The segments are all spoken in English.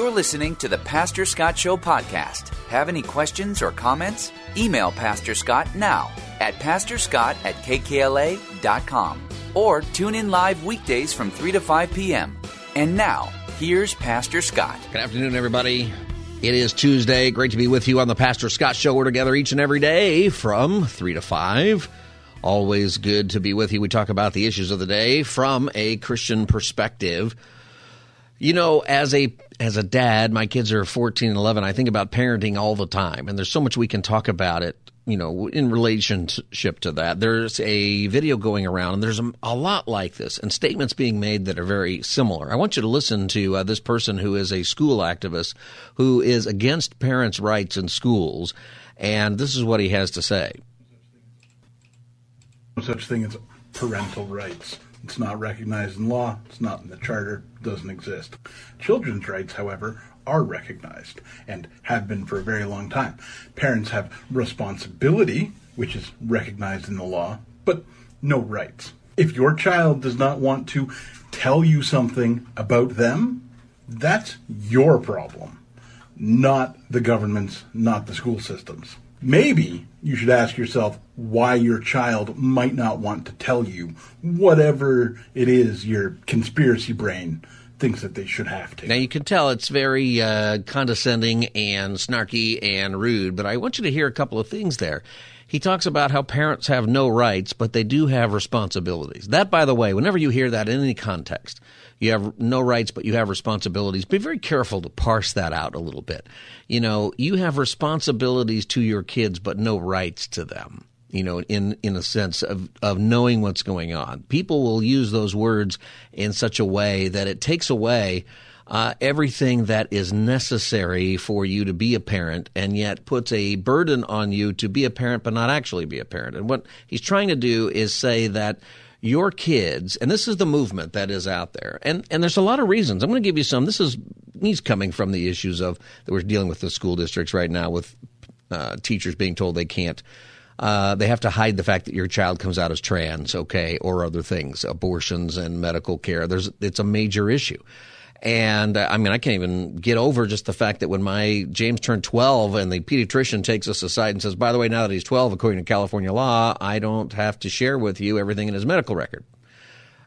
You're listening to the Pastor Scott Show podcast. Have any questions or comments? Email Pastor Scott now at pastorscott at kkla.com or tune in live weekdays from 3 to 5 p.m. And now, here's Pastor Scott. Good afternoon, everybody. It is Tuesday. Great to be with you on the Pastor Scott Show. We're together each and every day from 3 to 5. Always good to be with you. We talk about the issues of the day from a Christian perspective. You know, as a as a dad, my kids are 14 and 11. I think about parenting all the time, and there's so much we can talk about it. You know, in relationship to that, there's a video going around, and there's a, a lot like this, and statements being made that are very similar. I want you to listen to uh, this person who is a school activist who is against parents' rights in schools, and this is what he has to say. No such thing as parental rights. It's not recognized in law, it's not in the charter, doesn't exist. Children's rights, however, are recognized and have been for a very long time. Parents have responsibility, which is recognized in the law, but no rights. If your child does not want to tell you something about them, that's your problem, not the government's, not the school system's. Maybe you should ask yourself why your child might not want to tell you whatever it is your conspiracy brain thinks that they should have to. Now you can tell it's very uh, condescending and snarky and rude, but I want you to hear a couple of things there. He talks about how parents have no rights, but they do have responsibilities. That, by the way, whenever you hear that in any context, you have no rights, but you have responsibilities. Be very careful to parse that out a little bit. You know, you have responsibilities to your kids, but no rights to them. You know, in in a sense of of knowing what's going on. People will use those words in such a way that it takes away uh, everything that is necessary for you to be a parent and yet puts a burden on you to be a parent but not actually be a parent. And what he's trying to do is say that your kids, and this is the movement that is out there, and and there's a lot of reasons. I'm going to give you some. This is he's coming from the issues of that we're dealing with the school districts right now with uh, teachers being told they can't. Uh, they have to hide the fact that your child comes out as trans, okay, or other things, abortions and medical care. There's it's a major issue. And uh, I mean, I can't even get over just the fact that when my James turned 12 and the pediatrician takes us aside and says, by the way, now that he's 12, according to California law, I don't have to share with you everything in his medical record.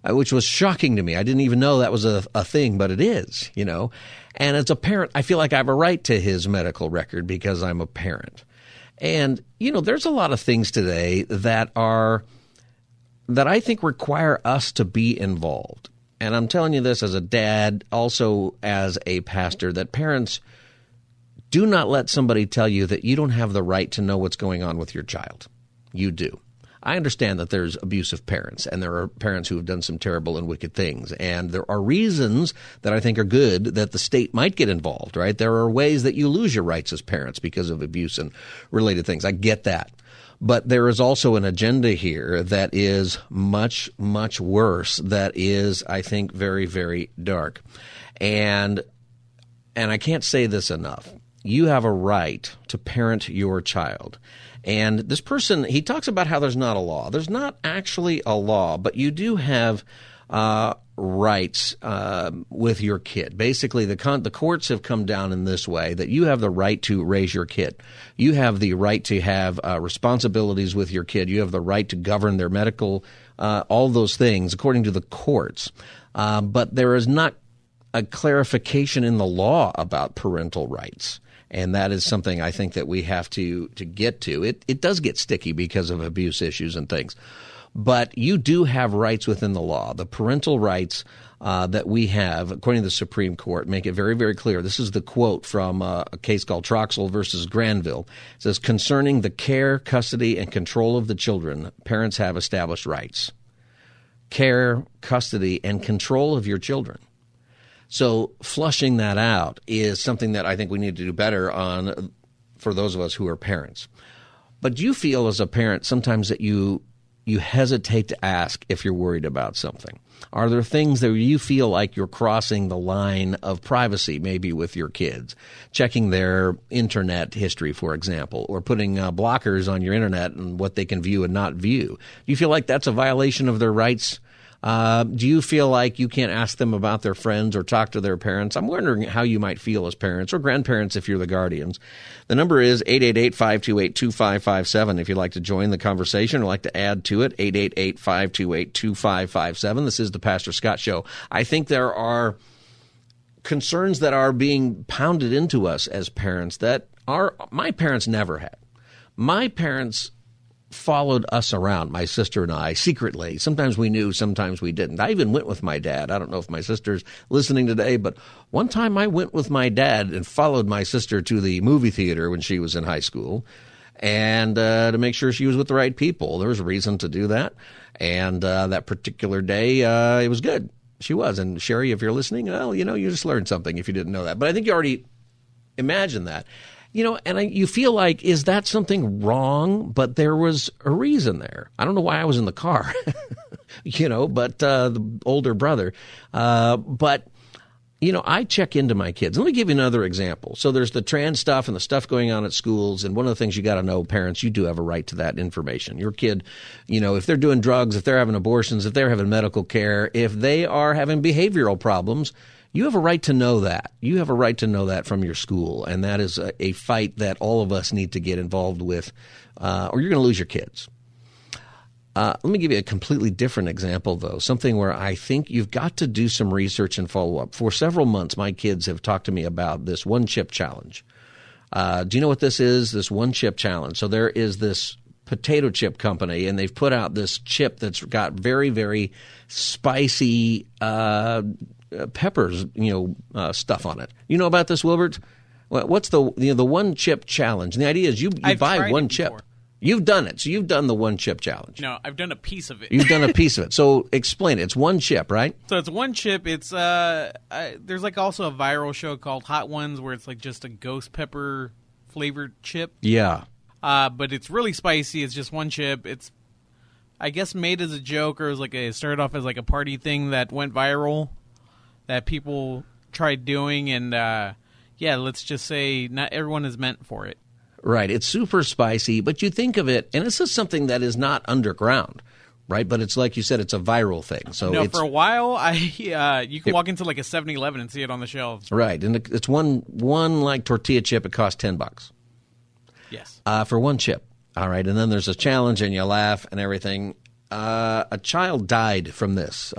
Uh, which was shocking to me. I didn't even know that was a, a thing, but it is, you know. And as a parent, I feel like I have a right to his medical record because I'm a parent. And, you know, there's a lot of things today that are, that I think require us to be involved and I'm telling you this as a dad, also as a pastor, that parents do not let somebody tell you that you don't have the right to know what's going on with your child. You do. I understand that there's abusive parents and there are parents who have done some terrible and wicked things. And there are reasons that I think are good that the state might get involved, right? There are ways that you lose your rights as parents because of abuse and related things. I get that. But there is also an agenda here that is much, much worse. That is, I think, very, very dark. And, and I can't say this enough. You have a right to parent your child. And this person, he talks about how there's not a law. There's not actually a law, but you do have uh, rights uh, with your kid. Basically, the con- the courts have come down in this way that you have the right to raise your kid. You have the right to have uh, responsibilities with your kid. You have the right to govern their medical, uh, all those things according to the courts. Uh, but there is not a clarification in the law about parental rights. And that is something I think that we have to, to get to. It, it does get sticky because of abuse issues and things but you do have rights within the law. The parental rights uh, that we have, according to the Supreme Court, make it very, very clear. This is the quote from uh, a case called Troxel versus Granville. It says, concerning the care, custody, and control of the children, parents have established rights. care, custody, and control of your children. So flushing that out is something that I think we need to do better on for those of us who are parents. But do you feel as a parent sometimes that you you hesitate to ask if you're worried about something? Are there things that you feel like you're crossing the line of privacy, maybe with your kids, checking their internet history, for example, or putting uh, blockers on your internet and what they can view and not view? Do you feel like that's a violation of their rights uh, do you feel like you can't ask them about their friends or talk to their parents? I'm wondering how you might feel as parents or grandparents if you're the guardians. The number is 888-528-2557 if you'd like to join the conversation or like to add to it, 888-528-2557. This is the Pastor Scott Show. I think there are concerns that are being pounded into us as parents that are my parents never had. My parents followed us around, my sister and I, secretly. Sometimes we knew, sometimes we didn't. I even went with my dad. I don't know if my sister's listening today, but one time I went with my dad and followed my sister to the movie theater when she was in high school and uh, to make sure she was with the right people. There was a reason to do that. And uh, that particular day, uh, it was good. She was. And Sherry, if you're listening, well, you know, you just learned something if you didn't know that. But I think you already imagined that you know, and I, you feel like, is that something wrong? But there was a reason there. I don't know why I was in the car, you know, but uh, the older brother. Uh, but, you know, I check into my kids. Let me give you another example. So there's the trans stuff and the stuff going on at schools. And one of the things you got to know, parents, you do have a right to that information. Your kid, you know, if they're doing drugs, if they're having abortions, if they're having medical care, if they are having behavioral problems, you have a right to know that. You have a right to know that from your school, and that is a, a fight that all of us need to get involved with, uh, or you're going to lose your kids. Uh, let me give you a completely different example, though. Something where I think you've got to do some research and follow up. For several months, my kids have talked to me about this one chip challenge. Uh, do you know what this is? This one chip challenge. So there is this potato chip company, and they've put out this chip that's got very, very spicy uh, peppers, you know, uh, stuff on it. You know about this, Wilbert? What's the you know the one chip challenge? And the idea is you, you buy one chip. You've done it, so you've done the one chip challenge. No, I've done a piece of it. You've done a piece of it. So explain it. It's one chip, right? So it's one chip. It's uh, I, there's like also a viral show called Hot Ones where it's like just a ghost pepper flavored chip. Yeah. Uh, but it's really spicy. It's just one chip. It's I guess made as a joke or as like a started off as like a party thing that went viral that people tried doing, and uh, yeah, let's just say not everyone is meant for it. Right. It's super spicy, but you think of it, and this is something that is not underground, right? But it's like you said, it's a viral thing. So no, for a while, I uh, you can it, walk into like a 7-Eleven and see it on the shelves. Right, and it's one one like tortilla chip. It costs ten bucks. Yes. Uh, for one chip. All right, and then there's a challenge, and you laugh and everything. Uh, a child died from this.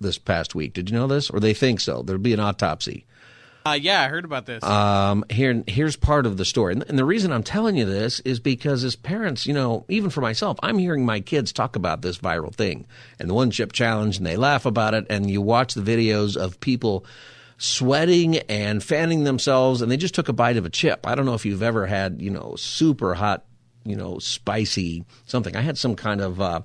This past week. Did you know this? Or they think so. There'll be an autopsy. Uh, yeah, I heard about this. Um, here, here's part of the story, and, and the reason I'm telling you this is because as parents, you know, even for myself, I'm hearing my kids talk about this viral thing and the one chip challenge, and they laugh about it, and you watch the videos of people sweating and fanning themselves, and they just took a bite of a chip. I don't know if you've ever had, you know, super hot, you know, spicy something. I had some kind of. Uh,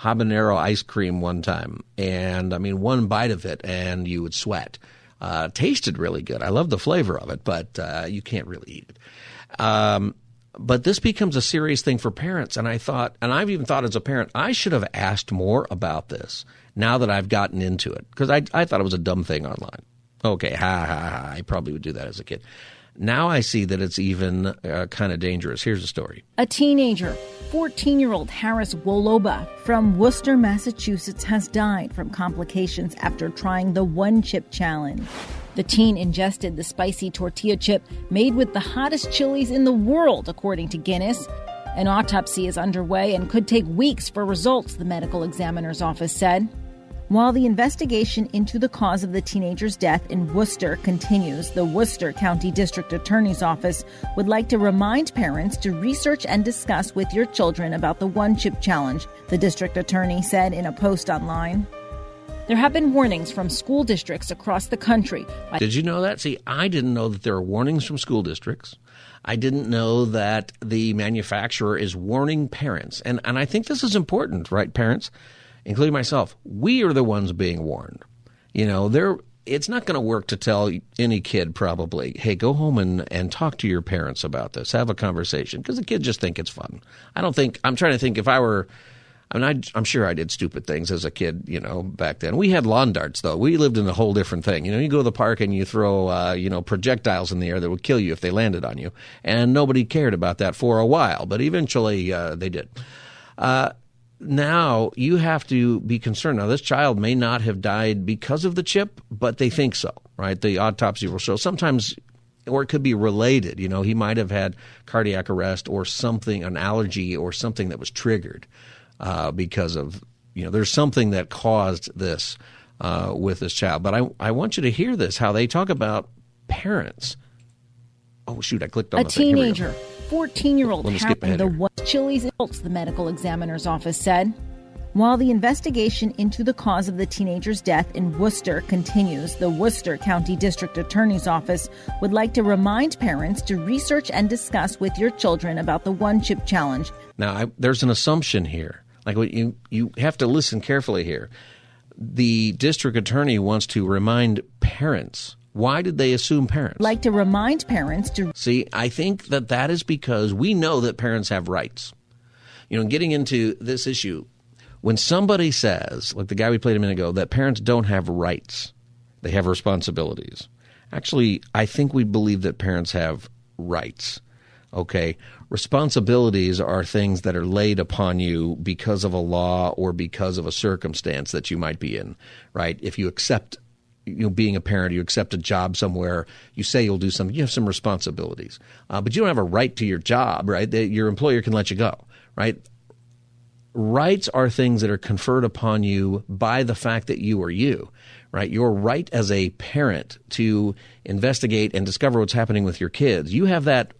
habanero ice cream one time, and I mean one bite of it, and you would sweat. Uh, tasted really good. I love the flavor of it, but uh, you can't really eat it. Um, but this becomes a serious thing for parents, and I thought, and I've even thought as a parent, I should have asked more about this now that I've gotten into it because I I thought it was a dumb thing online. Okay, ha ha ha! I probably would do that as a kid. Now I see that it's even uh, kind of dangerous. Here's a story. A teenager, 14 year old Harris Wolobah from Worcester, Massachusetts, has died from complications after trying the one chip challenge. The teen ingested the spicy tortilla chip made with the hottest chilies in the world, according to Guinness. An autopsy is underway and could take weeks for results, the medical examiner's office said. While the investigation into the cause of the teenager's death in Worcester continues, the Worcester County District Attorney's Office would like to remind parents to research and discuss with your children about the One Chip Challenge, the district attorney said in a post online. There have been warnings from school districts across the country. Did you know that? See, I didn't know that there are warnings from school districts. I didn't know that the manufacturer is warning parents. And, and I think this is important, right, parents? Including myself, we are the ones being warned. You know, there it's not going to work to tell any kid probably, hey, go home and, and talk to your parents about this, have a conversation, because the kids just think it's fun. I don't think, I'm trying to think if I were, I mean, I, am sure I did stupid things as a kid, you know, back then. We had lawn darts, though. We lived in a whole different thing. You know, you go to the park and you throw, uh, you know, projectiles in the air that would kill you if they landed on you. And nobody cared about that for a while, but eventually uh, they did. Uh, now you have to be concerned. Now, this child may not have died because of the chip, but they think so, right? The autopsy will show. Sometimes, or it could be related. You know, he might have had cardiac arrest or something, an allergy or something that was triggered uh, because of, you know, there's something that caused this uh, with this child. But I, I want you to hear this how they talk about parents. Oh, shoot, I clicked on a teenager. 14 year old having the what Chili's adults, the medical examiner's office said. While the investigation into the cause of the teenager's death in Worcester continues, the Worcester County District Attorney's Office would like to remind parents to research and discuss with your children about the one chip challenge. Now, I, there's an assumption here. Like you, you have to listen carefully here. The district attorney wants to remind parents why did they assume parents? Like to remind parents to. See, I think that that is because we know that parents have rights. You know, getting into this issue, when somebody says, like the guy we played a minute ago, that parents don't have rights, they have responsibilities. Actually, I think we believe that parents have rights. Okay. Responsibilities are things that are laid upon you because of a law or because of a circumstance that you might be in, right? If you accept you know, being a parent, you accept a job somewhere, you say you'll do something, you have some responsibilities. Uh, but you don't have a right to your job, right? your employer can let you go, right? Rights are things that are conferred upon you by the fact that you are you, right? Your right as a parent to investigate and discover what's happening with your kids, you have that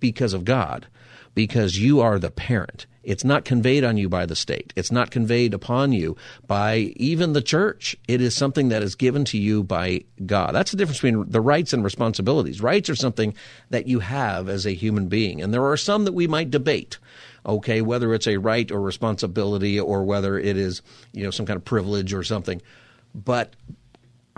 because of God, because you are the parent. It's not conveyed on you by the state. It's not conveyed upon you by even the church. It is something that is given to you by God. That's the difference between the rights and responsibilities. Rights are something that you have as a human being, and there are some that we might debate. Okay, whether it's a right or responsibility or whether it is, you know, some kind of privilege or something. But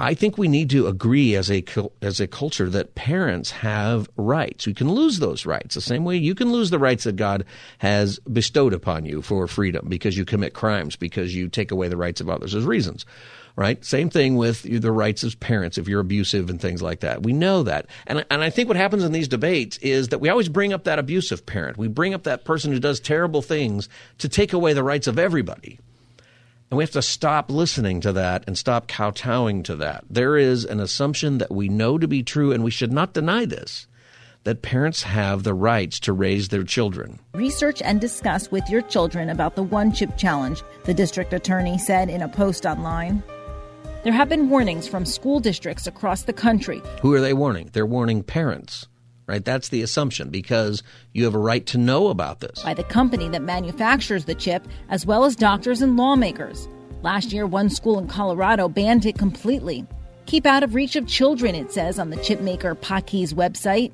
I think we need to agree as a as a culture that parents have rights. We can lose those rights the same way you can lose the rights that God has bestowed upon you for freedom because you commit crimes because you take away the rights of others as reasons. Right? Same thing with the rights of parents if you're abusive and things like that. We know that. And and I think what happens in these debates is that we always bring up that abusive parent. We bring up that person who does terrible things to take away the rights of everybody. And we have to stop listening to that and stop kowtowing to that. There is an assumption that we know to be true, and we should not deny this that parents have the rights to raise their children. Research and discuss with your children about the One Chip Challenge, the district attorney said in a post online. There have been warnings from school districts across the country. Who are they warning? They're warning parents right? That's the assumption because you have a right to know about this. By the company that manufactures the chip, as well as doctors and lawmakers. Last year, one school in Colorado banned it completely. Keep out of reach of children, it says on the chipmaker Paqui website.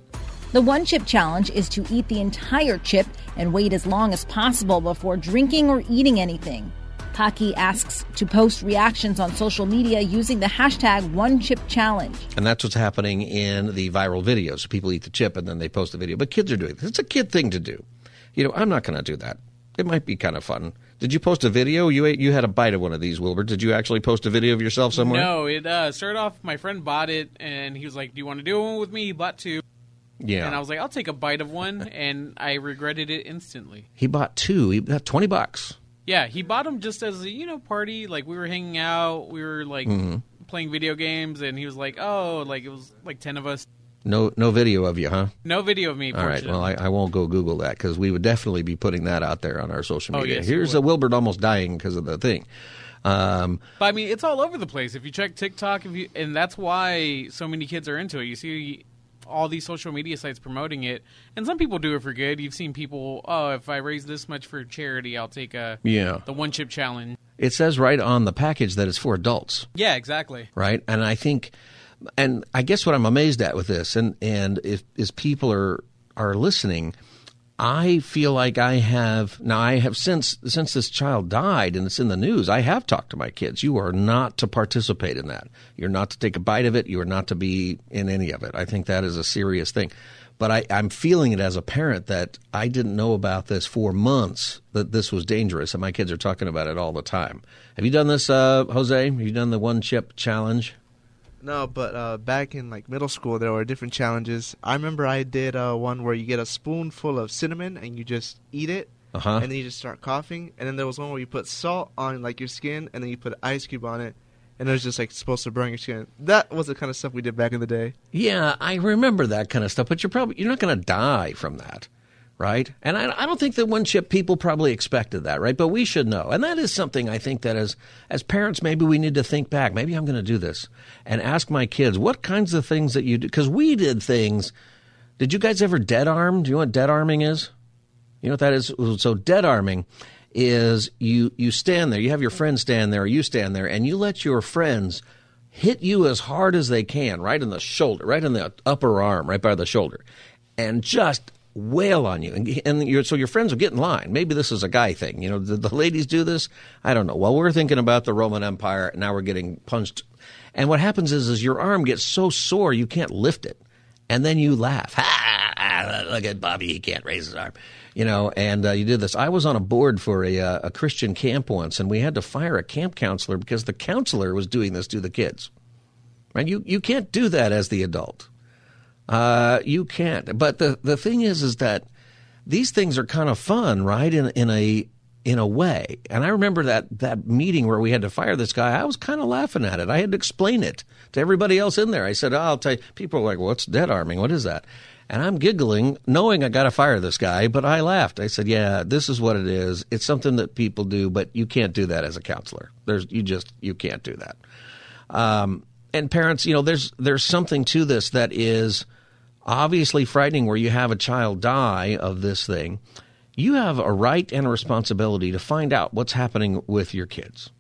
The One Chip Challenge is to eat the entire chip and wait as long as possible before drinking or eating anything. Paqui asks to post reactions on social media using the hashtag OneChipChallenge. And that's what's happening in the viral videos. People eat the chip and then they post the video. But kids are doing this. It's a kid thing to do. You know, I'm not going to do that. It might be kind of fun. Did you post a video? You ate, you had a bite of one of these, Wilbur. Did you actually post a video of yourself somewhere? No, it uh, started off. My friend bought it, and he was like, "Do you want to do one with me?" He bought two. Yeah. And I was like, "I'll take a bite of one," and I regretted it instantly. He bought two. He got twenty bucks. Yeah, he bought them just as a you know party. Like we were hanging out, we were like mm-hmm. playing video games, and he was like, "Oh, like it was like ten of us." No, no video of you, huh? No video of me. All right. Well, I, I, won't go Google that because we would definitely be putting that out there on our social oh, media. Oh, yes, Here's a Wilbert almost dying because of the thing. Um, but I mean, it's all over the place. If you check TikTok, if you, and that's why so many kids are into it. You see all these social media sites promoting it, and some people do it for good. You've seen people, oh, if I raise this much for charity, I'll take a yeah the one chip challenge. It says right on the package that it's for adults. Yeah, exactly. Right, and I think, and I guess what I'm amazed at with this, and and if is people are are listening. I feel like I have now. I have since since this child died, and it's in the news. I have talked to my kids. You are not to participate in that. You're not to take a bite of it. You are not to be in any of it. I think that is a serious thing. But I, I'm feeling it as a parent that I didn't know about this for months that this was dangerous, and my kids are talking about it all the time. Have you done this, uh, Jose? Have you done the one chip challenge? No, but uh, back in like middle school, there were different challenges. I remember I did uh, one where you get a spoonful of cinnamon and you just eat it, Uh-huh. and then you just start coughing. And then there was one where you put salt on like your skin, and then you put an ice cube on it, and it was just like supposed to burn your skin. That was the kind of stuff we did back in the day. Yeah, I remember that kind of stuff, but you're probably you're not going to die from that, right? And I, I don't think that one chip people probably expected that, right? But we should know, and that is something I think that as as parents, maybe we need to think back. Maybe I'm going to do this and ask my kids what kinds of things that you do because we did things. Did you guys ever dead arm? Do you know what dead arming is? You know what that is? So dead arming is you you stand there, you have your friends stand there, or you stand there, and you let your friends hit you as hard as they can, right in the shoulder, right in the upper arm, right by the shoulder, and just wail on you. And, and so your friends will get in line. Maybe this is a guy thing. You know, did the ladies do this? I don't know. Well, we're thinking about the Roman Empire, now we're getting punched. And what happens is, is your arm gets so sore you can't lift it, and then you laugh. Look at Bobby; he can't raise his arm. You know, and uh, you did this. I was on a board for a, uh, a Christian camp once, and we had to fire a camp counselor because the counselor was doing this to the kids. Right? You you can't do that as the adult. Uh, you can't. But the the thing is, is that these things are kind of fun, right? In in a in a way. And I remember that that meeting where we had to fire this guy. I was kind of laughing at it. I had to explain it to everybody else in there. I said, oh, "I'll tell you." People were like, "What's dead arming? What is that?" And I'm giggling, knowing I got to fire this guy, but I laughed. I said, "Yeah, this is what it is. It's something that people do, but you can't do that as a counselor. There's you just you can't do that." Um, and parents, you know, there's there's something to this that is obviously frightening where you have a child die of this thing. You have a right and a responsibility to find out what's happening with your kids.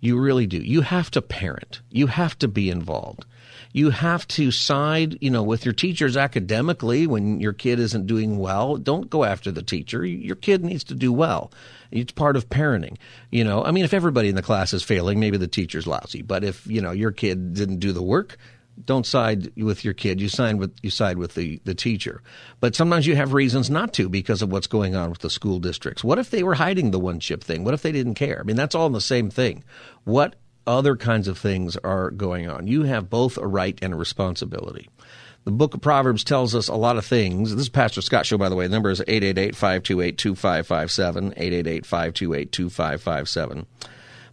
You really do. You have to parent. You have to be involved. You have to side, you know, with your teachers academically when your kid isn't doing well. Don't go after the teacher. Your kid needs to do well. It's part of parenting. You know, I mean, if everybody in the class is failing, maybe the teacher's lousy. But if, you know, your kid didn't do the work, don't side with your kid. You side with you side with the, the teacher. But sometimes you have reasons not to because of what's going on with the school districts. What if they were hiding the one chip thing? What if they didn't care? I mean, that's all in the same thing. What other kinds of things are going on? You have both a right and a responsibility. The book of Proverbs tells us a lot of things. This is Pastor Scott Show, by the way. The number is 888-528-2557, 888-528-2557.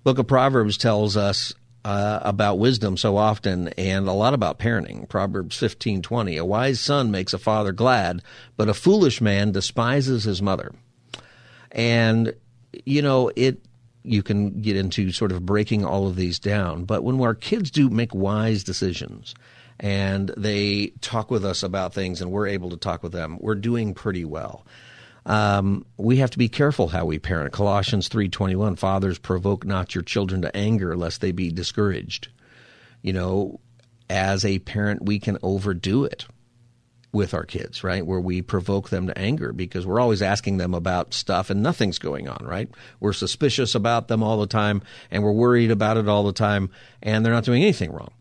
Book of Proverbs tells us uh, about wisdom so often and a lot about parenting. Proverbs 15:20, a wise son makes a father glad, but a foolish man despises his mother. And you know, it you can get into sort of breaking all of these down, but when our kids do make wise decisions and they talk with us about things and we're able to talk with them, we're doing pretty well. Um, we have to be careful how we parent. Colossians three twenty one: Fathers, provoke not your children to anger, lest they be discouraged. You know, as a parent, we can overdo it with our kids, right? Where we provoke them to anger because we're always asking them about stuff and nothing's going on, right? We're suspicious about them all the time and we're worried about it all the time and they're not doing anything wrong.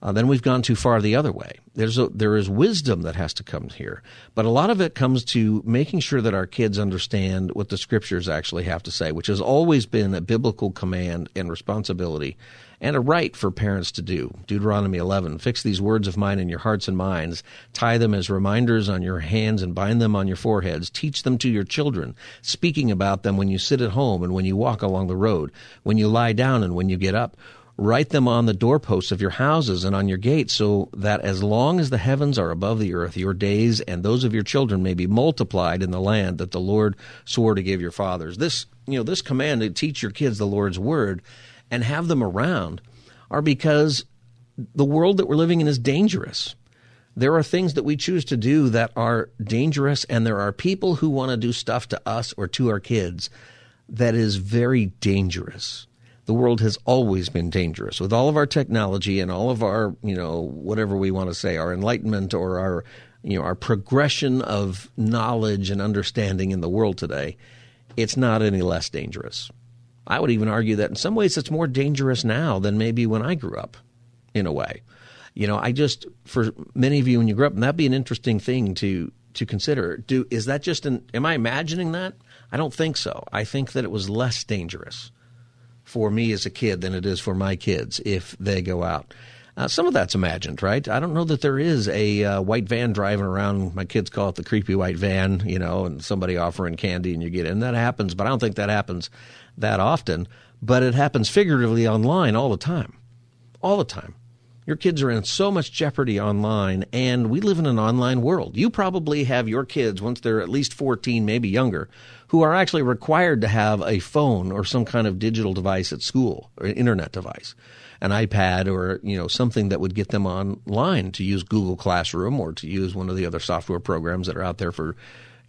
Uh, then we've gone too far the other way. There's a, there is wisdom that has to come here, but a lot of it comes to making sure that our kids understand what the scriptures actually have to say, which has always been a biblical command and responsibility, and a right for parents to do. Deuteronomy 11: Fix these words of mine in your hearts and minds, tie them as reminders on your hands, and bind them on your foreheads. Teach them to your children, speaking about them when you sit at home and when you walk along the road, when you lie down and when you get up write them on the doorposts of your houses and on your gates, so that as long as the heavens are above the earth, your days and those of your children may be multiplied in the land that the Lord swore to give your fathers. This, you know, this command to teach your kids the Lord's word and have them around are because the world that we're living in is dangerous. There are things that we choose to do that are dangerous, and there are people who want to do stuff to us or to our kids that is very dangerous the world has always been dangerous with all of our technology and all of our, you know, whatever we want to say, our enlightenment or our you know, our progression of knowledge and understanding in the world today, it's not any less dangerous. I would even argue that in some ways it's more dangerous now than maybe when I grew up, in a way. You know, I just for many of you when you grew up, and that'd be an interesting thing to to consider. Do is that just an? Am I imagining that? I don't think so. I think that it was less dangerous for me as a kid than it is for my kids if they go out. Uh, some of that's imagined, right? I don't know that there is a uh, white van driving around. My kids call it the creepy white van, you know, and somebody offering candy and you get in. That happens, but I don't think that happens that often. But it happens figuratively online all the time. All the time. Your kids are in so much jeopardy online, and we live in an online world. You probably have your kids, once they're at least 14, maybe younger, who are actually required to have a phone or some kind of digital device at school or an internet device an iPad or you know something that would get them online to use Google Classroom or to use one of the other software programs that are out there for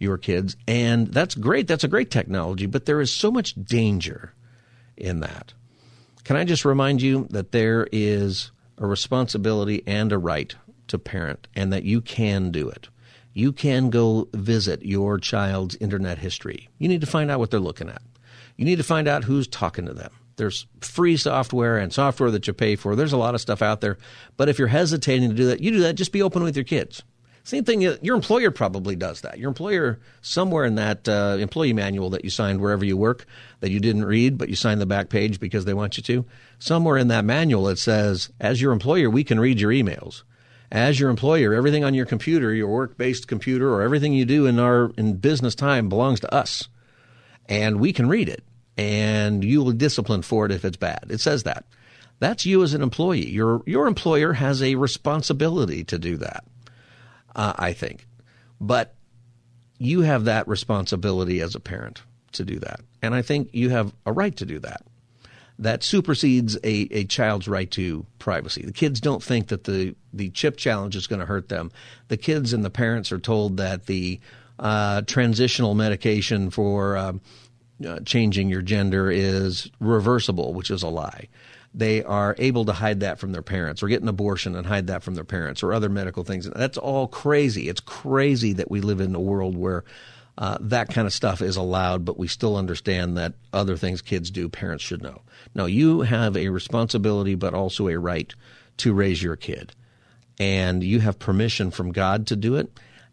your kids. And that's great. That's a great technology, but there is so much danger in that. Can I just remind you that there is a responsibility and a right to parent and that you can do it. You can go visit your child's internet history. You need to find out what they're looking at. You need to find out who's talking to them. There's free software and software that you pay for. There's a lot of stuff out there. But if you're hesitating to do that, you do that. Just be open with your kids. Same thing, your employer probably does that. Your employer, somewhere in that uh, employee manual that you signed wherever you work, that you didn't read, but you signed the back page because they want you to, somewhere in that manual it says, as your employer, we can read your emails. As your employer, everything on your computer, your work based computer, or everything you do in our in business time belongs to us. And we can read it. And you will be disciplined for it if it's bad. It says that. That's you as an employee. Your your employer has a responsibility to do that uh, I think. But you have that responsibility as a parent to do that. And I think you have a right to do that. That supersedes a, a child's right to privacy. The kids don't think that the, the chip challenge is going to hurt them. The kids and the parents are told that the uh, transitional medication for um, uh, changing your gender is reversible, which is a lie they are able to hide that from their parents or get an abortion and hide that from their parents or other medical things. That's all crazy. It's crazy that we live in a world where uh, that kind of stuff is allowed, but we still understand that other things kids do, parents should know. No, you have a responsibility, but also a right to raise your kid. And you have permission from God to do it.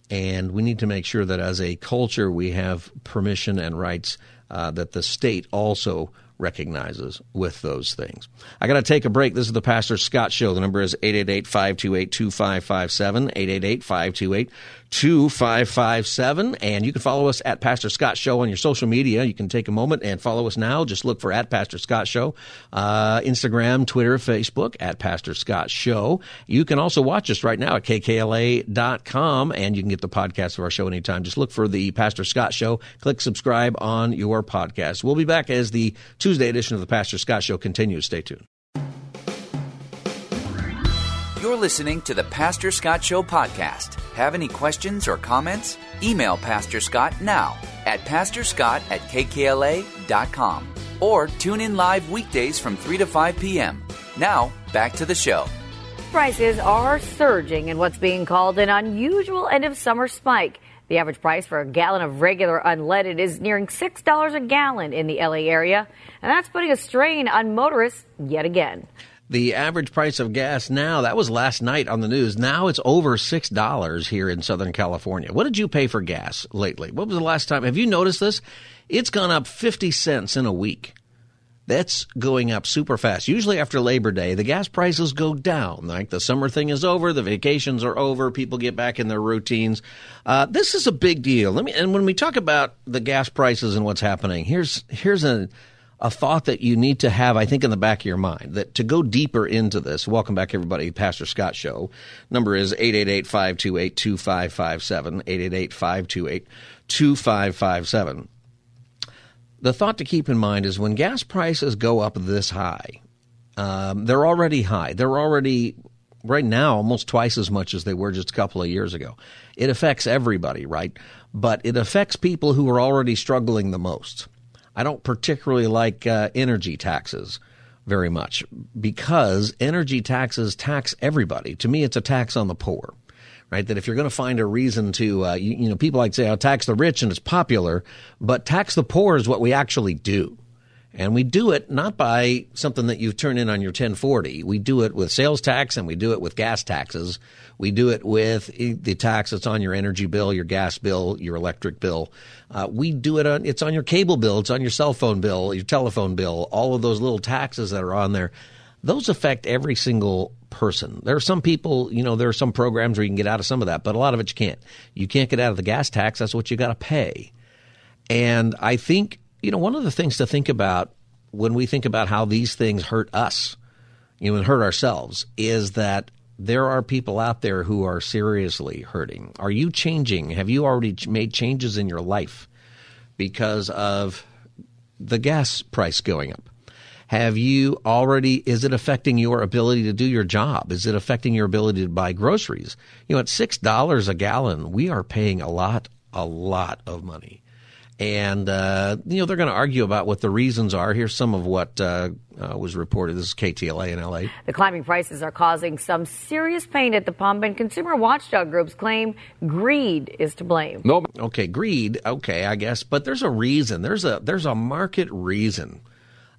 And we need to make sure that as a culture, we have permission and rights uh, that the state also recognizes with those things. I got to take a break. This is the Pastor Scott Show. The number is 888 528 2557. 888 528 2557. And you can follow us at Pastor Scott Show on your social media. You can take a moment and follow us now. Just look for at Pastor Scott Show, uh, Instagram, Twitter, Facebook, at Pastor Scott Show. You can also watch us right now at kkla.com and you can get the podcast of our show anytime. Just look for the Pastor Scott Show. Click subscribe on your podcast. We'll be back as the Tuesday edition of the Pastor Scott Show continues. Stay tuned. You're listening to the Pastor Scott Show podcast. Have any questions or comments? Email Pastor Scott now at pastorscott at kkla.com or tune in live weekdays from 3 to 5 p.m. Now, back to the show. Prices are surging in what's being called an unusual end of summer spike. The average price for a gallon of regular unleaded is nearing $6 a gallon in the LA area, and that's putting a strain on motorists yet again. The average price of gas now, that was last night on the news. Now it's over $6 here in Southern California. What did you pay for gas lately? What was the last time? Have you noticed this? It's gone up 50 cents in a week. That's going up super fast. Usually after Labor Day, the gas prices go down. Like the summer thing is over, the vacations are over, people get back in their routines. Uh, this is a big deal. Let me. And when we talk about the gas prices and what's happening, here's here's a a thought that you need to have, I think, in the back of your mind that to go deeper into this. Welcome back, everybody. Pastor Scott Show. Number is 888-528-2557, 888-528-2557. The thought to keep in mind is when gas prices go up this high, um, they're already high. They're already right now almost twice as much as they were just a couple of years ago. It affects everybody, right? But it affects people who are already struggling the most. I don't particularly like uh, energy taxes very much because energy taxes tax everybody. To me, it's a tax on the poor. right? That if you're going to find a reason to, uh, you, you know, people like to say, oh, tax the rich and it's popular, but tax the poor is what we actually do. And we do it not by something that you've turned in on your 1040. We do it with sales tax and we do it with gas taxes. We do it with the tax that's on your energy bill, your gas bill, your electric bill. Uh, we do it on, it's on your cable bill, it's on your cell phone bill, your telephone bill, all of those little taxes that are on there. Those affect every single person. There are some people, you know, there are some programs where you can get out of some of that, but a lot of it you can't. You can't get out of the gas tax. That's what you got to pay. And I think you know, one of the things to think about when we think about how these things hurt us, you know, and hurt ourselves, is that there are people out there who are seriously hurting. Are you changing? Have you already made changes in your life because of the gas price going up? Have you already, is it affecting your ability to do your job? Is it affecting your ability to buy groceries? You know, at $6 a gallon, we are paying a lot, a lot of money and uh, you know they're going to argue about what the reasons are. Here's some of what uh, uh, was reported. This is KTLA in LA. The climbing prices are causing some serious pain at the pump, and consumer watchdog groups claim greed is to blame. No, okay, greed. Okay, I guess, but there's a reason. There's a there's a market reason,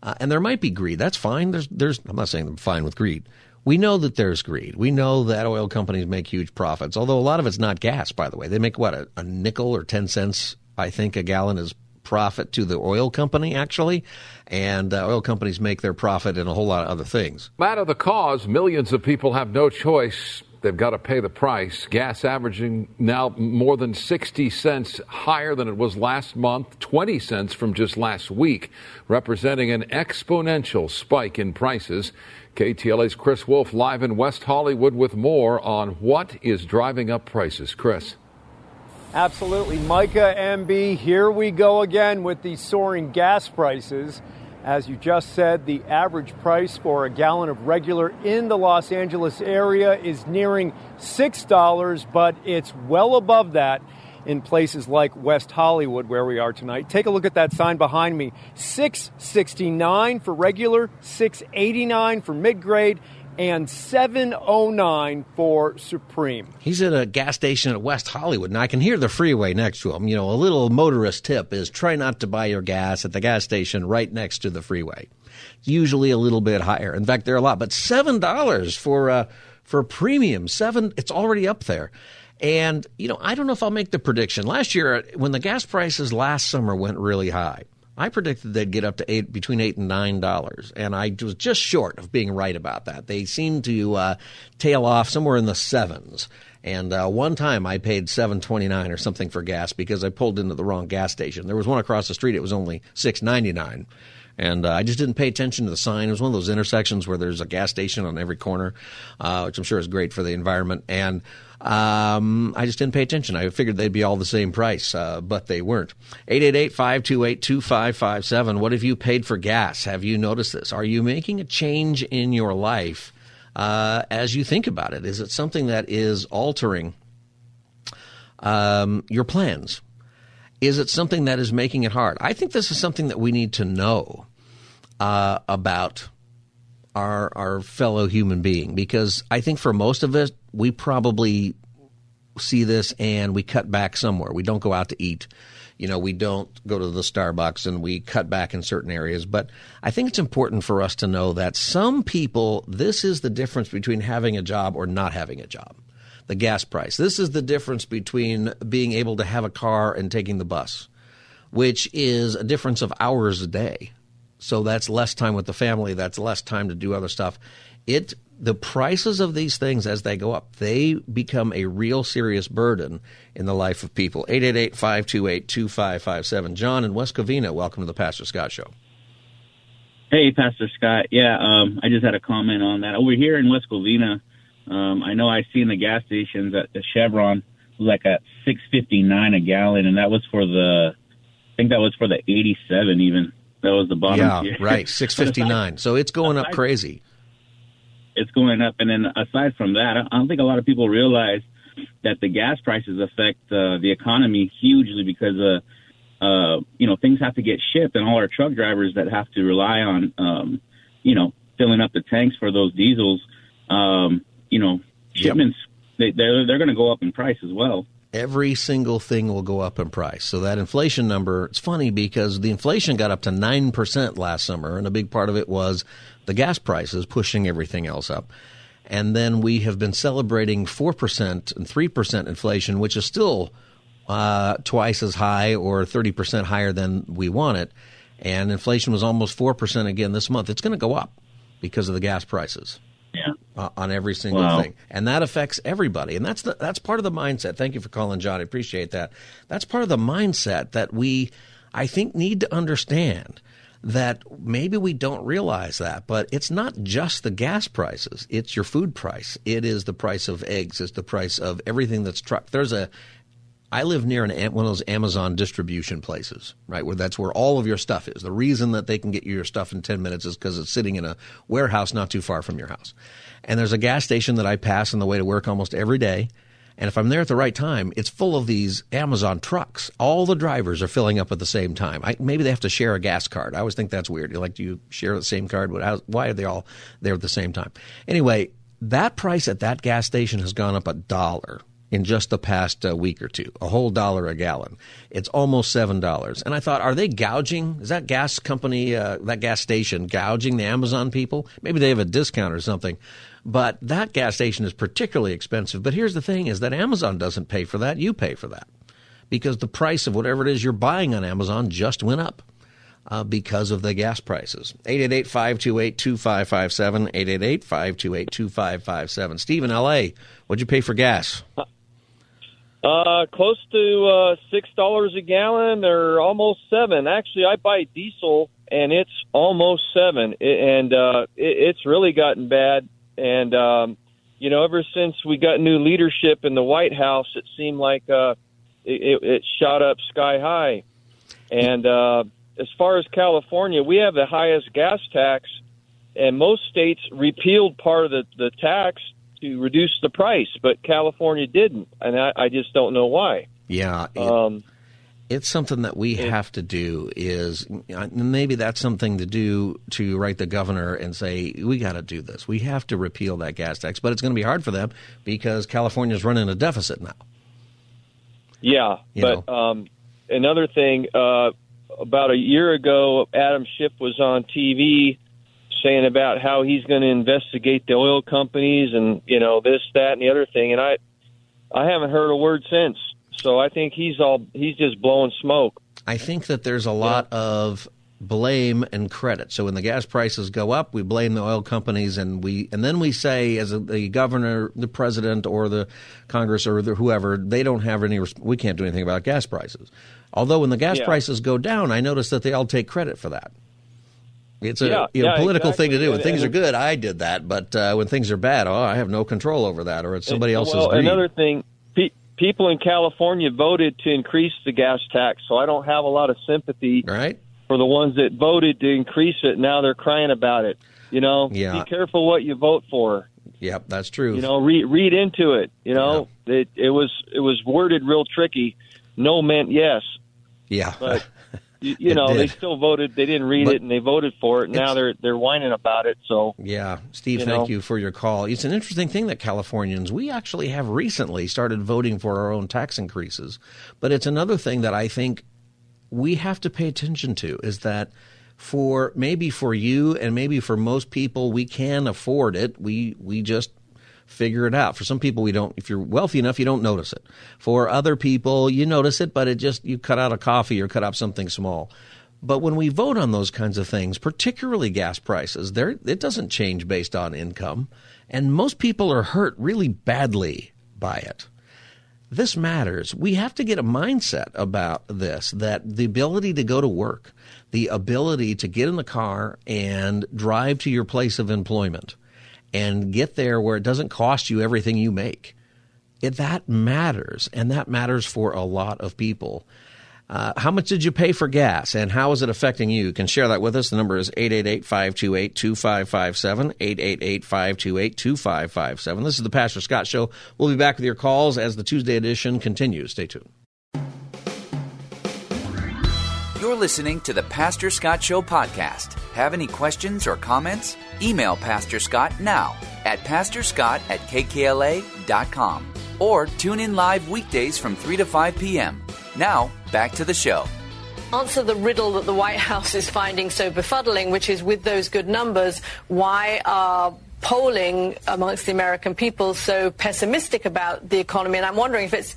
uh, and there might be greed. That's fine. There's there's. I'm not saying I'm fine with greed. We know that there's greed. We know that oil companies make huge profits, although a lot of it's not gas, by the way. They make what, a, a nickel or 10 cents I think a gallon is profit to the oil company, actually. And uh, oil companies make their profit in a whole lot of other things. Matter of the cause, millions of people have no choice. They've got to pay the price. Gas averaging now more than 60 cents higher than it was last month, 20 cents from just last week, representing an exponential spike in prices. KTLA's Chris Wolfe live in West Hollywood with more on what is driving up prices. Chris. Absolutely. Micah MB, here we go again with the soaring gas prices. As you just said, the average price for a gallon of regular in the Los Angeles area is nearing $6, but it's well above that in places like West Hollywood where we are tonight. Take a look at that sign behind me. 669 for regular, 689 for mid-grade, and 709 for Supreme. He's at a gas station at West Hollywood, and I can hear the freeway next to him. You know, a little motorist tip is try not to buy your gas at the gas station right next to the freeway. It's usually a little bit higher. In fact, they're a lot, but seven dollars for uh, for premium. Seven, it's already up there. And you know, I don't know if I'll make the prediction. Last year, when the gas prices last summer went really high, I predicted they'd get up to eight, between eight and nine dollars, and I was just short of being right about that. They seemed to uh, tail off somewhere in the sevens. And uh, one time I paid seven twenty nine or something for gas because I pulled into the wrong gas station. There was one across the street; it was only six ninety nine. And uh, I just didn't pay attention to the sign. It was one of those intersections where there's a gas station on every corner, uh, which I'm sure is great for the environment. And um, I just didn't pay attention. I figured they'd be all the same price, uh, but they weren't. 888-528-2557. What have you paid for gas? Have you noticed this? Are you making a change in your life uh, as you think about it? Is it something that is altering um, your plans? Is it something that is making it hard? I think this is something that we need to know uh, about our our fellow human being because I think for most of us we probably see this and we cut back somewhere. We don't go out to eat. You know, we don't go to the Starbucks and we cut back in certain areas. But I think it's important for us to know that some people, this is the difference between having a job or not having a job. The gas price. This is the difference between being able to have a car and taking the bus, which is a difference of hours a day. So that's less time with the family. That's less time to do other stuff. It the prices of these things as they go up, they become a real serious burden in the life of people. 888-528-2557. John in West Covina, welcome to the Pastor Scott Show. Hey, Pastor Scott. Yeah, um, I just had a comment on that. Over here in West Covina, um, I know I see in the gas stations at the Chevron like at six fifty nine a gallon, and that was for the, I think that was for the eighty seven even. That was the bottom. Yeah, tier. right, six fifty nine. So it's going up crazy it's going up. And then aside from that, I don't think a lot of people realize that the gas prices affect uh, the economy hugely because uh, uh, you know things have to get shipped, and all our truck drivers that have to rely on um, you know filling up the tanks for those diesels, um, you know shipments they they're, they're going to go up in price as well. Every single thing will go up in price. So that inflation number, it's funny because the inflation got up to 9% last summer, and a big part of it was the gas prices pushing everything else up. And then we have been celebrating 4% and 3% inflation, which is still uh, twice as high or 30% higher than we want it. And inflation was almost 4% again this month. It's going to go up because of the gas prices. Uh, on every single Wow. thing, and that affects everybody, and that's the, that's part of the mindset. Thank you for calling, John. I appreciate that. That's part of the mindset that we, I think, need to understand that maybe we don't realize that, but it's not just the gas prices; it's your food price. It is the price of eggs. It's the price of everything that's trucked. There's a I live near an, one of those Amazon distribution places, right? Where that's where all of your stuff is. The reason that they can get you your stuff in 10 minutes is because it's sitting in a warehouse not too far from your house. And there's a gas station that I pass on the way to work almost every day. And if I'm there at the right time, it's full of these Amazon trucks. All the drivers are filling up at the same time. I, maybe they have to share a gas card. I always think that's weird. You're like, do you share the same card? Why are they all there at the same time? Anyway, that price at that gas station has gone up a dollar in just the past uh, week or two, a whole dollar a gallon. It's almost seven dollars. And I thought, are they gouging? Is that gas company, uh, that gas station, gouging the Amazon people? Maybe they have a discount or something. But that gas station is particularly expensive. But here's the thing: is that Amazon doesn't pay for that; you pay for that because the price of whatever it is you're buying on Amazon just went up. Uh, because of the gas prices. 888-528-2557, 888-528-2557. Steve in L.A., what'd you pay for gas? Uh, close to uh, six dollars a gallon, or almost seven. Actually, I buy diesel, and it's almost seven, I- and uh, it, it's really gotten bad. And um, you know, ever since we got new leadership in the White House, it seemed like uh, it, it, it shot up sky high. And uh, as far as California, we have the highest gas tax, and most states repealed part of the, the tax to reduce the price, but California didn't, and I, I just don't know why. Yeah, it- Um, it's something that we have to do. Is uh, maybe that's something to do to write the governor and say we got to do this. We have to repeal that gas tax, but it's going to be hard for them because California's running a deficit now. Yeah, You but um, another thing, uh, about a year ago, Adam Schiff was on TV saying about how he's going to investigate the oil companies and you know this, that, and the other thing, and I, I haven't heard a word since. So I think he's all he's just blowing smoke. I think that there's a lot of blame and credit. So when the gas prices go up, we blame the oil companies, and we and then we say, as a, the governor, the president, or the Congress, or the, whoever, they don't have any. We can't do anything about gas prices. Although when the gas Yeah. prices go down, I notice that they all take credit for that. It's a Yeah, you know, yeah, political thing to do. When And- things and- are good, I did that, but uh, when things are bad, oh, I have no control over that, or it's somebody else's Well, greed. another thing, pe- people in California voted to increase the gas tax, so I don't have a lot of sympathy right? for the ones that voted to increase it. Now they're crying about it. You know, Yeah. be careful what you vote for. Yep, that's true. You know, read read into it. You know, it it was it was worded real tricky. No meant yes, yeah, but you, you know they still voted. They didn't read But it and they voted for it. Now they're they're whining about it. So Yeah, Steve, You thank know? you for your call. It's an interesting thing that Californians, we actually have recently started voting for our own tax increases. But it's another thing that I think we have to pay attention to is that for maybe for you and maybe for most people, we can afford it. We, we just figure it out. For some people, we don't. If you're wealthy enough, you don't notice it. For other people, you notice it, but it just you cut out a coffee or cut out something small. But when we vote on those kinds of things, particularly gas prices, there it doesn't change based on income, and most people are hurt really badly by it. This matters. We have to get a mindset about this that the ability to go to work, the ability to get in the car and drive to your place of employment and get there where it doesn't cost you everything you make. It, that matters, and that matters for a lot of people. Uh, how much did you pay for gas, and how is it affecting you? You can share that with us. The number is 888-528-2557, 888-528-2557. This is the Pastor Scott Show. We'll be back with your calls as the Tuesday edition continues. Stay tuned. You're listening to the Pastor Scott Show podcast. Have any questions or comments? Email Pastor Scott now at Pastor Scott at KKLA.com or tune in live weekdays from 3 to 5 p.m. Now, back to the show. Answer the riddle that the White House is finding so befuddling, which is with those good numbers, why are polling amongst the American people so pessimistic about the economy? And I'm wondering if it's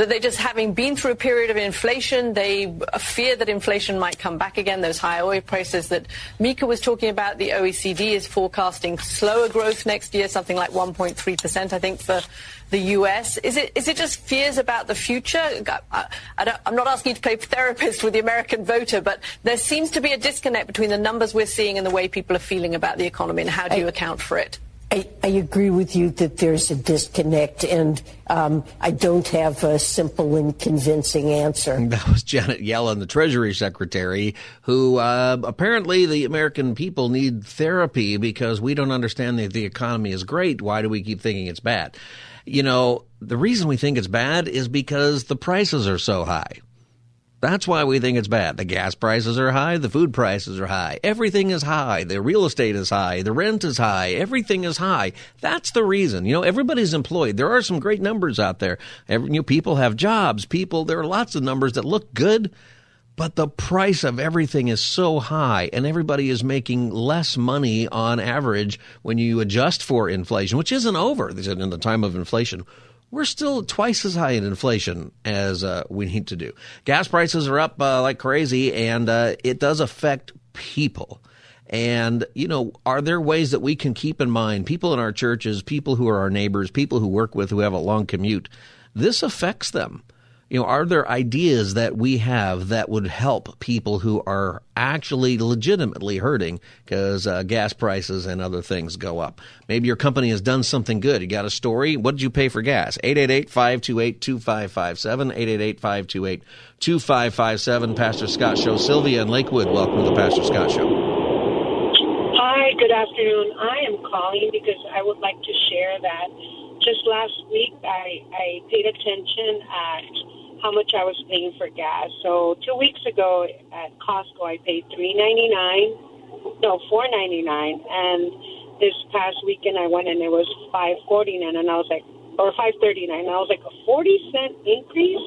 that they just having been through a period of inflation, they fear that inflation might come back again. Those high oil prices that Mika was talking about, the OECD is forecasting slower growth next year, something like 1.3 percent, I think, for the U.S. Is it is it just fears about the future? I, am not asking you to play therapist with the American voter, but there seems to be a disconnect between the numbers we're seeing and the way people are feeling about the economy. And how do you account for it? I, I, agree with you that there's a disconnect, and um, I don't have a simple and convincing answer. That was Janet Yellen, the Treasury Secretary, who uh, apparently the American people need therapy because we don't understand that the economy is great. Why do we keep thinking it's bad? You know, the reason we think it's bad is because the prices are so high. That's why we think it's bad. The gas prices are high, the food prices are high, everything is high, the real estate is high, the rent is high, everything is high. That's the reason. You know, everybody's employed. There are some great numbers out there. Every, you know, people have jobs, people, there are lots of numbers that look good, but the price of everything is so high and everybody is making less money on average when you adjust for inflation, which isn't over in the time of inflation we're still twice as high in inflation as uh, we need to do. Gas prices are up uh, like crazy, and uh, it does affect people. And, you know, are there ways that we can keep in mind people in our churches, people who are our neighbors, people who work with who have a long commute? This affects them you know, are there ideas that we have that would help people who are actually legitimately hurting because uh, gas prices and other things go up? Maybe your company has done something good. You got a story. What did you pay for gas? 888-528-2557, 888-528-2557. Pastor Scott Show. Sylvia in Lakewood, welcome to the Pastor Scott Show. Hi, good afternoon. I am calling because I would like to share that just last week I, I paid attention at how much I was paying for gas. So two weeks ago at Costco, I paid three ninety nine, no four ninety nine, and this past weekend I went and it was five forty nine, and I was like, or five thirty nine, and I was like a forty cent increase.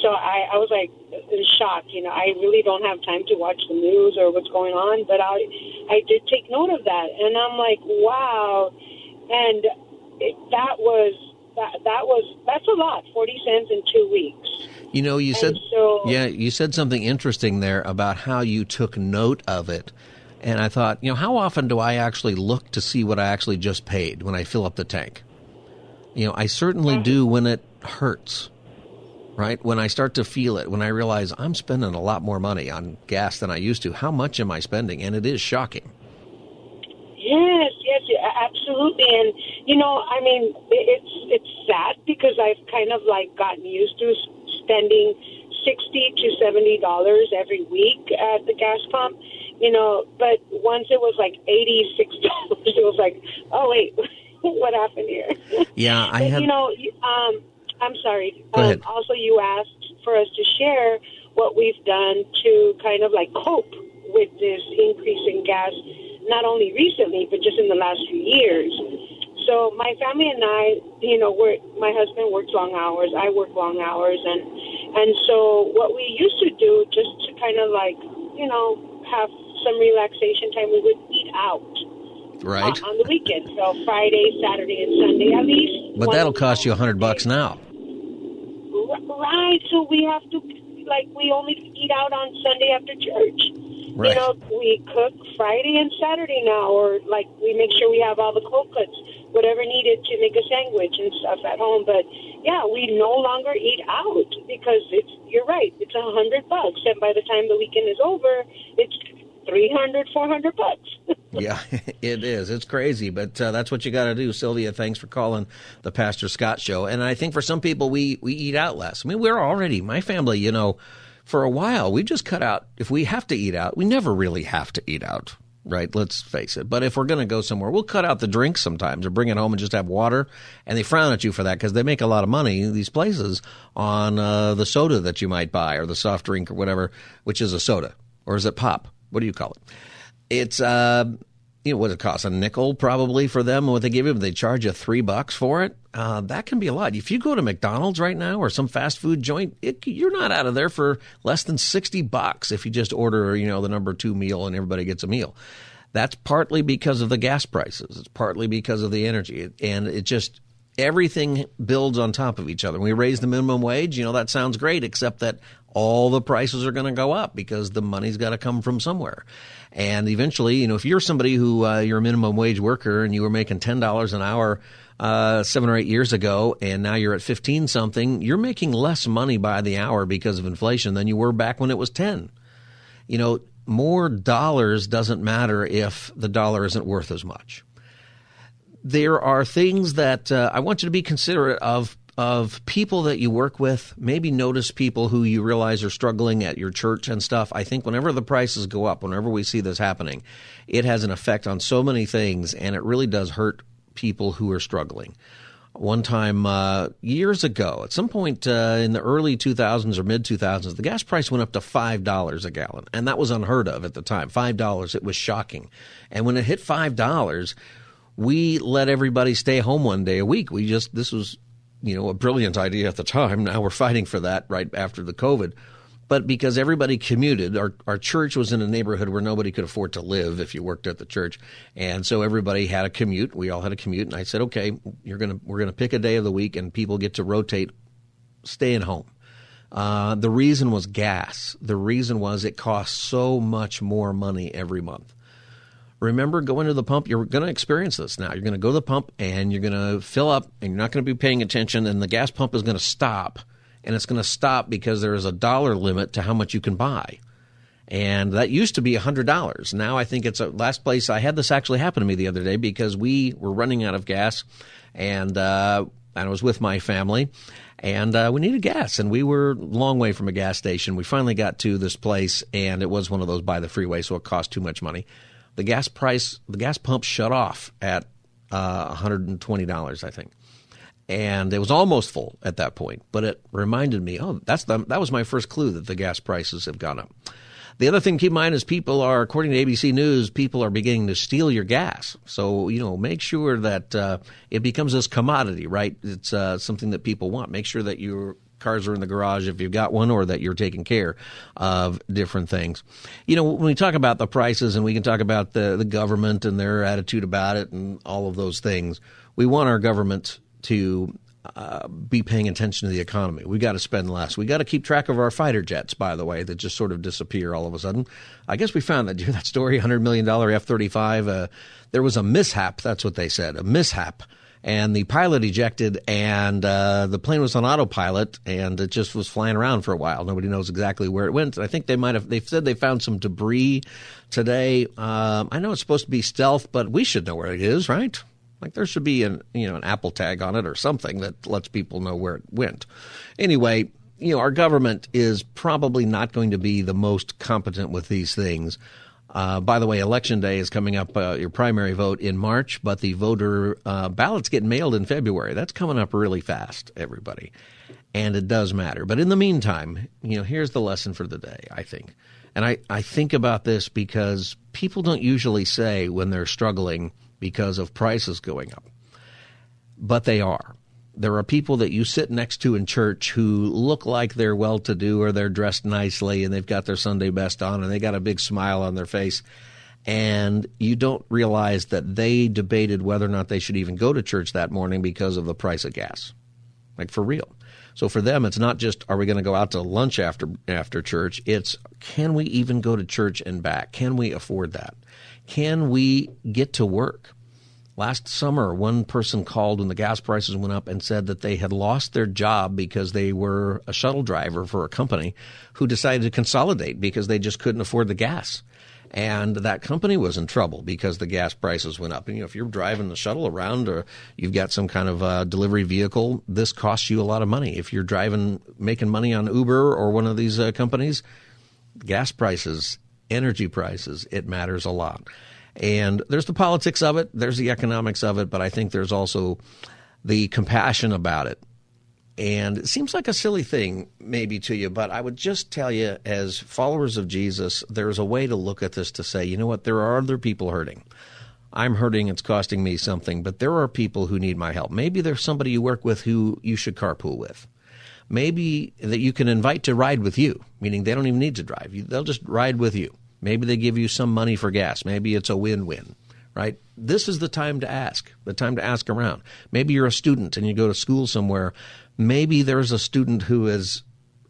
So I, I was like in shock. You know, I really don't have time to watch the news or what's going on, but I, I did take note of that, and I'm like, wow, and it, that was that, that was that's a lot. Forty cents in two weeks. You know, you said so, yeah, you said something interesting there about how you took note of it. And I thought, you know, how often do I actually look to see what I actually just paid when I fill up the tank? You know, I certainly do when it hurts. Right? When I start to feel it, when I realize I'm spending a lot more money on gas than I used to, how much am I spending? And it is shocking. Yes, yes, absolutely. And you know, I mean, it's it's sad because I've kind of like gotten used to spending sixty to seventy dollars every week at the gas pump. You know, but once it was like eighty six dollars, it was like, oh wait, what happened here? Yeah, I have. You know, um, I'm sorry. Go ahead. Um, also, you asked for us to share what we've done to kind of like cope with this increase in gas not only recently, but just in the last few years. So my family and I, you know, we're, my husband works long hours, I work long hours, and and so what we used to do, just to kind of like, you know, have some relaxation time, we would eat out. Right. Uh, on the weekend, so Friday, Saturday, and Sunday at least. But that'll cost you a hundred bucks now. Right. So we have to, like, we only eat out on Sunday after church. Right. You know, we cook Friday and Saturday now, or like we make sure we have all the cold cuts, whatever needed to make a sandwich and stuff at home. But yeah, we no longer eat out because it's you're right, it's a hundred bucks, and by the time the weekend is over, it's 300 400 bucks. Yeah it is. It's crazy but uh, that's what you got to do. Sylvia thanks for calling the pastor scott show. And i think for some people we we eat out less. I mean we're already my family you know for a while, we just cut out, if we have to eat out, we never really have to eat out, right? Let's face it. But if we're going to go somewhere, we'll cut out the drinks sometimes or bring it home and just have water. And they frown at you for that because they make a lot of money, these places, on uh, the soda that you might buy or the soft drink or whatever, which is a soda. Or is it pop? What do you call it? It's, uh, you know what it costs a nickel probably for them what they give you they charge you three bucks for it? Uh, that can be a lot. If you go to mcdonald's right now or some fast food joint it, you're not out of there for less than 60 bucks if you just order you know the number two meal and everybody gets a meal. That's partly because of the gas prices. It's partly because of the energy. And it just everything builds on top of each other. When we raise the minimum wage, you know, that sounds great, except that all the prices are going to go up because the money's got to come from somewhere. And eventually, you know, if you're somebody who uh, you're a minimum wage worker and you were making ten dollars an hour uh, seven or eight years ago, and now you're at fifteen something, you're making less money by the hour because of inflation than you were back when it was ten. You know, more dollars doesn't matter if the dollar isn't worth as much. There are things that uh, I want you to be considerate of of people that you work with, maybe notice people who you realize are struggling at your church and stuff. I think whenever the prices go up, whenever we see this happening, it has an effect on so many things, and it really does hurt people who are struggling. One time, uh, years ago, at some point uh, in the early 2000s or mid 2000s, the gas price went up to $5 a gallon. And that was unheard of at the time. $5, it was shocking. And when it hit $5, we let everybody stay home one day a week. We just, this was you know, a brilliant idea at the time. Now we're fighting for that right after the COVID. But because everybody commuted, our, our church was in a neighborhood where nobody could afford to live if you worked at the church. And so everybody had a commute. We all had a commute. And I said, okay, you're gonna, we're to pick a day of the week and people get to rotate staying home. Uh, the reason was gas. The reason was it costs so much more money every month remember going to the pump. You're going to experience this now. You're going to go to the pump and you're going to fill up and you're not going to be paying attention and the gas pump is going to stop. And it's going to stop because there is a dollar limit to how much you can buy. And that used to be $100. Now I think it's a last place I had this actually happen to me the other day because we were running out of gas and, uh, and I was with my family and uh, we needed gas and we were a long way from a gas station. We finally got to this place and it was one of those by the freeway, so it cost too much money the gas price, the gas pump shut off at uh, $120, I think. And it was almost full at that point, but it reminded me, oh, that's the, that was my first clue that the gas prices have gone up. The other thing to keep in mind is people are, according to ABC News, people are beginning to steal your gas. So, you know, make sure that uh, it becomes this commodity, right? It's uh, something that people want. Make sure that you're cars are in the garage if you've got one or that you're taking care of different things. You know, when we talk about the prices and we can talk about the, the government and their attitude about it and all of those things, we want our government to uh, be paying attention to the economy. We got to spend less. We got to keep track of our fighter jets, by the way, that just sort of disappear all of a sudden. I guess we found that. You that story? $100 million F 35. Uh, there was a mishap. That's what they said. A mishap and the pilot ejected, and uh, the plane was on autopilot, and it just was flying around for a while. Nobody knows exactly where it went. I think they might have. They said they found some debris today. Um, I know it's supposed to be stealth, but we should know where it is, right? Like there should be an you know an Apple tag on it or something that lets people know where it went. Anyway, you know our government is probably not going to be the most competent with these things. Uh, by the way, election day is coming up. Uh, your primary vote in March, but the voter uh, ballots get mailed in February. That's coming up really fast, everybody, and it does matter. But in the meantime, you know, here's the lesson for the day. I think, and I I think about this because people don't usually say when they're struggling because of prices going up, but they are there are people that you sit next to in church who look like they're well to do or they're dressed nicely and they've got their Sunday best on and they got a big smile on their face. And you don't realize that they debated whether or not they should even go to church that morning because of the price of gas. Like for real. So for them, it's not just are we going to go out to lunch after after church? It's can we even go to church and back? Can we afford that? Can we get to work? Last summer, one person called when the gas prices went up and said that they had lost their job because they were a shuttle driver for a company who decided to consolidate because they just couldn't afford the gas. And that company was in trouble because the gas prices went up. And you know, if you're driving the shuttle around or you've got some kind of uh, delivery vehicle, this costs you a lot of money. If you're driving, making money on Uber or one of these uh, companies, gas prices, energy prices, it matters a lot. And there's the politics of it, there's the economics of it, but I think there's also the compassion about it. And it seems like a silly thing, maybe to you, but I would just tell you, as followers of Jesus, there's a way to look at this to say, you know what, there are other people hurting. I'm hurting, it's costing me something, but there are people who need my help. Maybe there's somebody you work with who you should carpool with. Maybe that you can invite to ride with you, meaning they don't even need to drive. They'll just ride with you. Maybe they give you some money for gas. Maybe it's a win win, right? This is the time to ask, the time to ask around. Maybe you're a student and you go to school somewhere. Maybe there's a student who is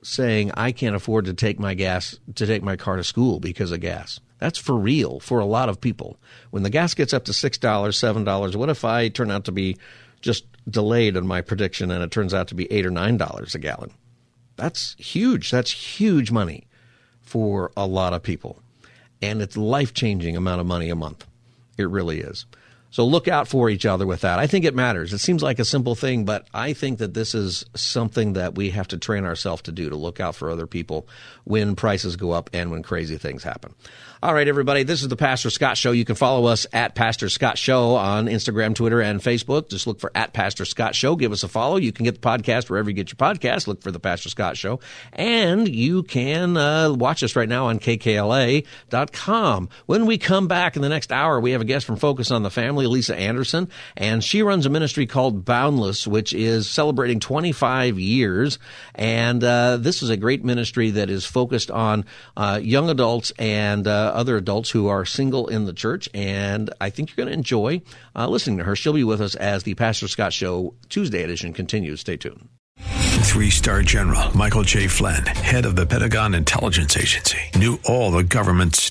saying, I can't afford to take my gas, to take my car to school because of gas. That's for real for a lot of people. When the gas gets up to $6, $7, what if I turn out to be just delayed on my prediction and it turns out to be 8 or $9 a gallon? That's huge. That's huge money for a lot of people. And it's life changing amount of money a month. It really is. So look out for each other with that. I think it matters. It seems like a simple thing, but I think that this is something that we have to train ourselves to do to look out for other people when prices go up and when crazy things happen. All right, everybody, this is the Pastor Scott Show. You can follow us at Pastor Scott Show on Instagram, Twitter, and Facebook. Just look for at Pastor Scott Show. Give us a follow. You can get the podcast wherever you get your podcast. Look for the Pastor Scott Show. And you can uh, watch us right now on KKLA.com. When we come back in the next hour, we have a guest from Focus on the Family, Lisa Anderson, and she runs a ministry called Boundless, which is celebrating 25 years. And uh, this is a great ministry that is focused on uh, young adults and uh, other adults who are single in the church. And I think you're going to enjoy uh, listening to her. She'll be with us as the Pastor Scott Show Tuesday edition continues. Stay tuned. Three star general Michael J. Flynn, head of the Pentagon Intelligence Agency, knew all the government's